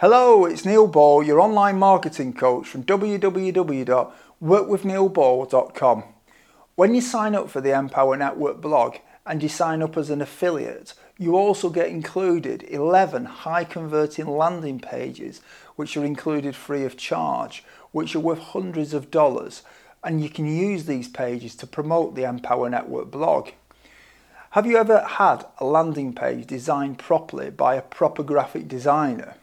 Hello, it's Neil Ball, your online marketing coach from www.workwithneilball.com. When you sign up for the Empower Network blog and you sign up as an affiliate, you also get included 11 high converting landing pages which are included free of charge, which are worth hundreds of dollars, and you can use these pages to promote the Empower Network blog. Have you ever had a landing page designed properly by a proper graphic designer?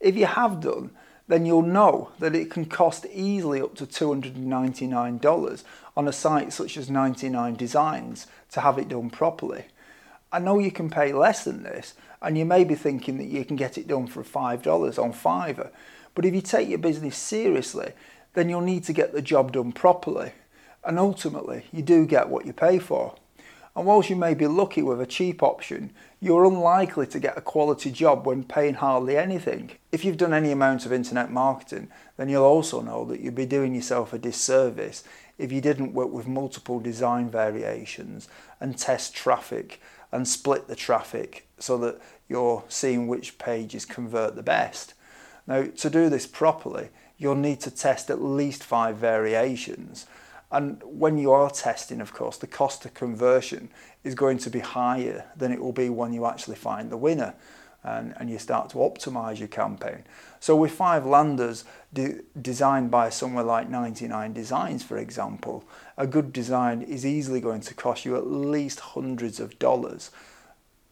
If you have done, then you'll know that it can cost easily up to $299 on a site such as 99 Designs to have it done properly. I know you can pay less than this, and you may be thinking that you can get it done for $5 on Fiverr, but if you take your business seriously, then you'll need to get the job done properly, and ultimately, you do get what you pay for. And whilst you may be lucky with a cheap option, you're unlikely to get a quality job when paying hardly anything. If you've done any amount of internet marketing, then you'll also know that you'd be doing yourself a disservice if you didn't work with multiple design variations and test traffic and split the traffic so that you're seeing which pages convert the best. Now, to do this properly, you'll need to test at least five variations and when you are testing, of course, the cost of conversion is going to be higher than it will be when you actually find the winner and, and you start to optimize your campaign. So, with five landers de- designed by somewhere like 99 Designs, for example, a good design is easily going to cost you at least hundreds of dollars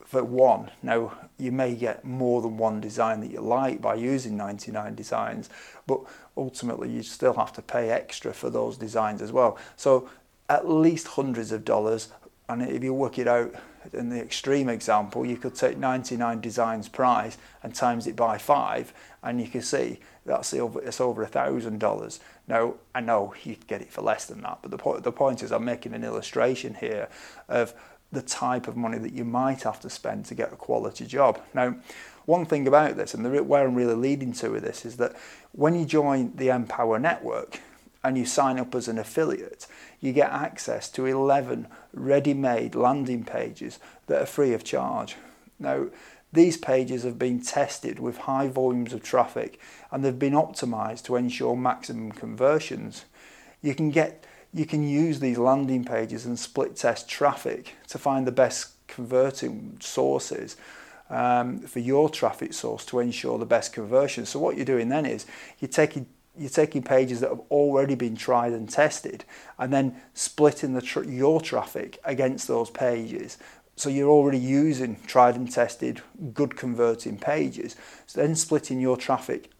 for one. Now, you may get more than one design that you like by using 99 designs, but ultimately you still have to pay extra for those designs as well. So, at least hundreds of dollars. And if you work it out in the extreme example, you could take 99 designs price and times it by five, and you can see that's over, it's over a thousand dollars. Now, I know you get it for less than that, but the the point is, I'm making an illustration here of the type of money that you might have to spend to get a quality job. Now, one thing about this, and where I'm really leading to with this, is that when you join the Empower Network and you sign up as an affiliate, you get access to 11 ready made landing pages that are free of charge. Now, these pages have been tested with high volumes of traffic and they've been optimized to ensure maximum conversions. You can get you can use these landing pages and split test traffic to find the best converting sources um, for your traffic source to ensure the best conversion. So what you're doing then is you're taking you're taking pages that have already been tried and tested and then splitting the tr- your traffic against those pages so you're already using tried and tested good converting pages so then splitting your traffic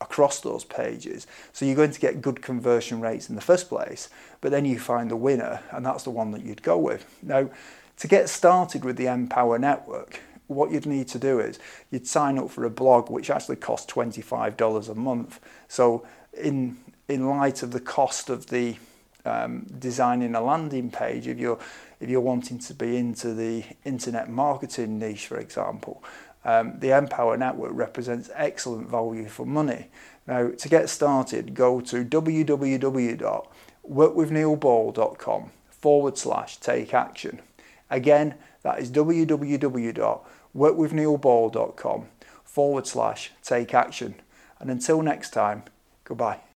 across those pages. So you're going to get good conversion rates in the first place, but then you find the winner, and that's the one that you'd go with. Now, to get started with the Empower Network, what you'd need to do is you'd sign up for a blog which actually costs $25 a month. So in in light of the cost of the um, designing a landing page, if you're if you're wanting to be into the internet marketing niche, for example, um, the Empower Network represents excellent value for money. Now, to get started, go to www.workwithneilball.com forward slash take action. Again, that is www.workwithneilball.com forward slash take action. And until next time, goodbye.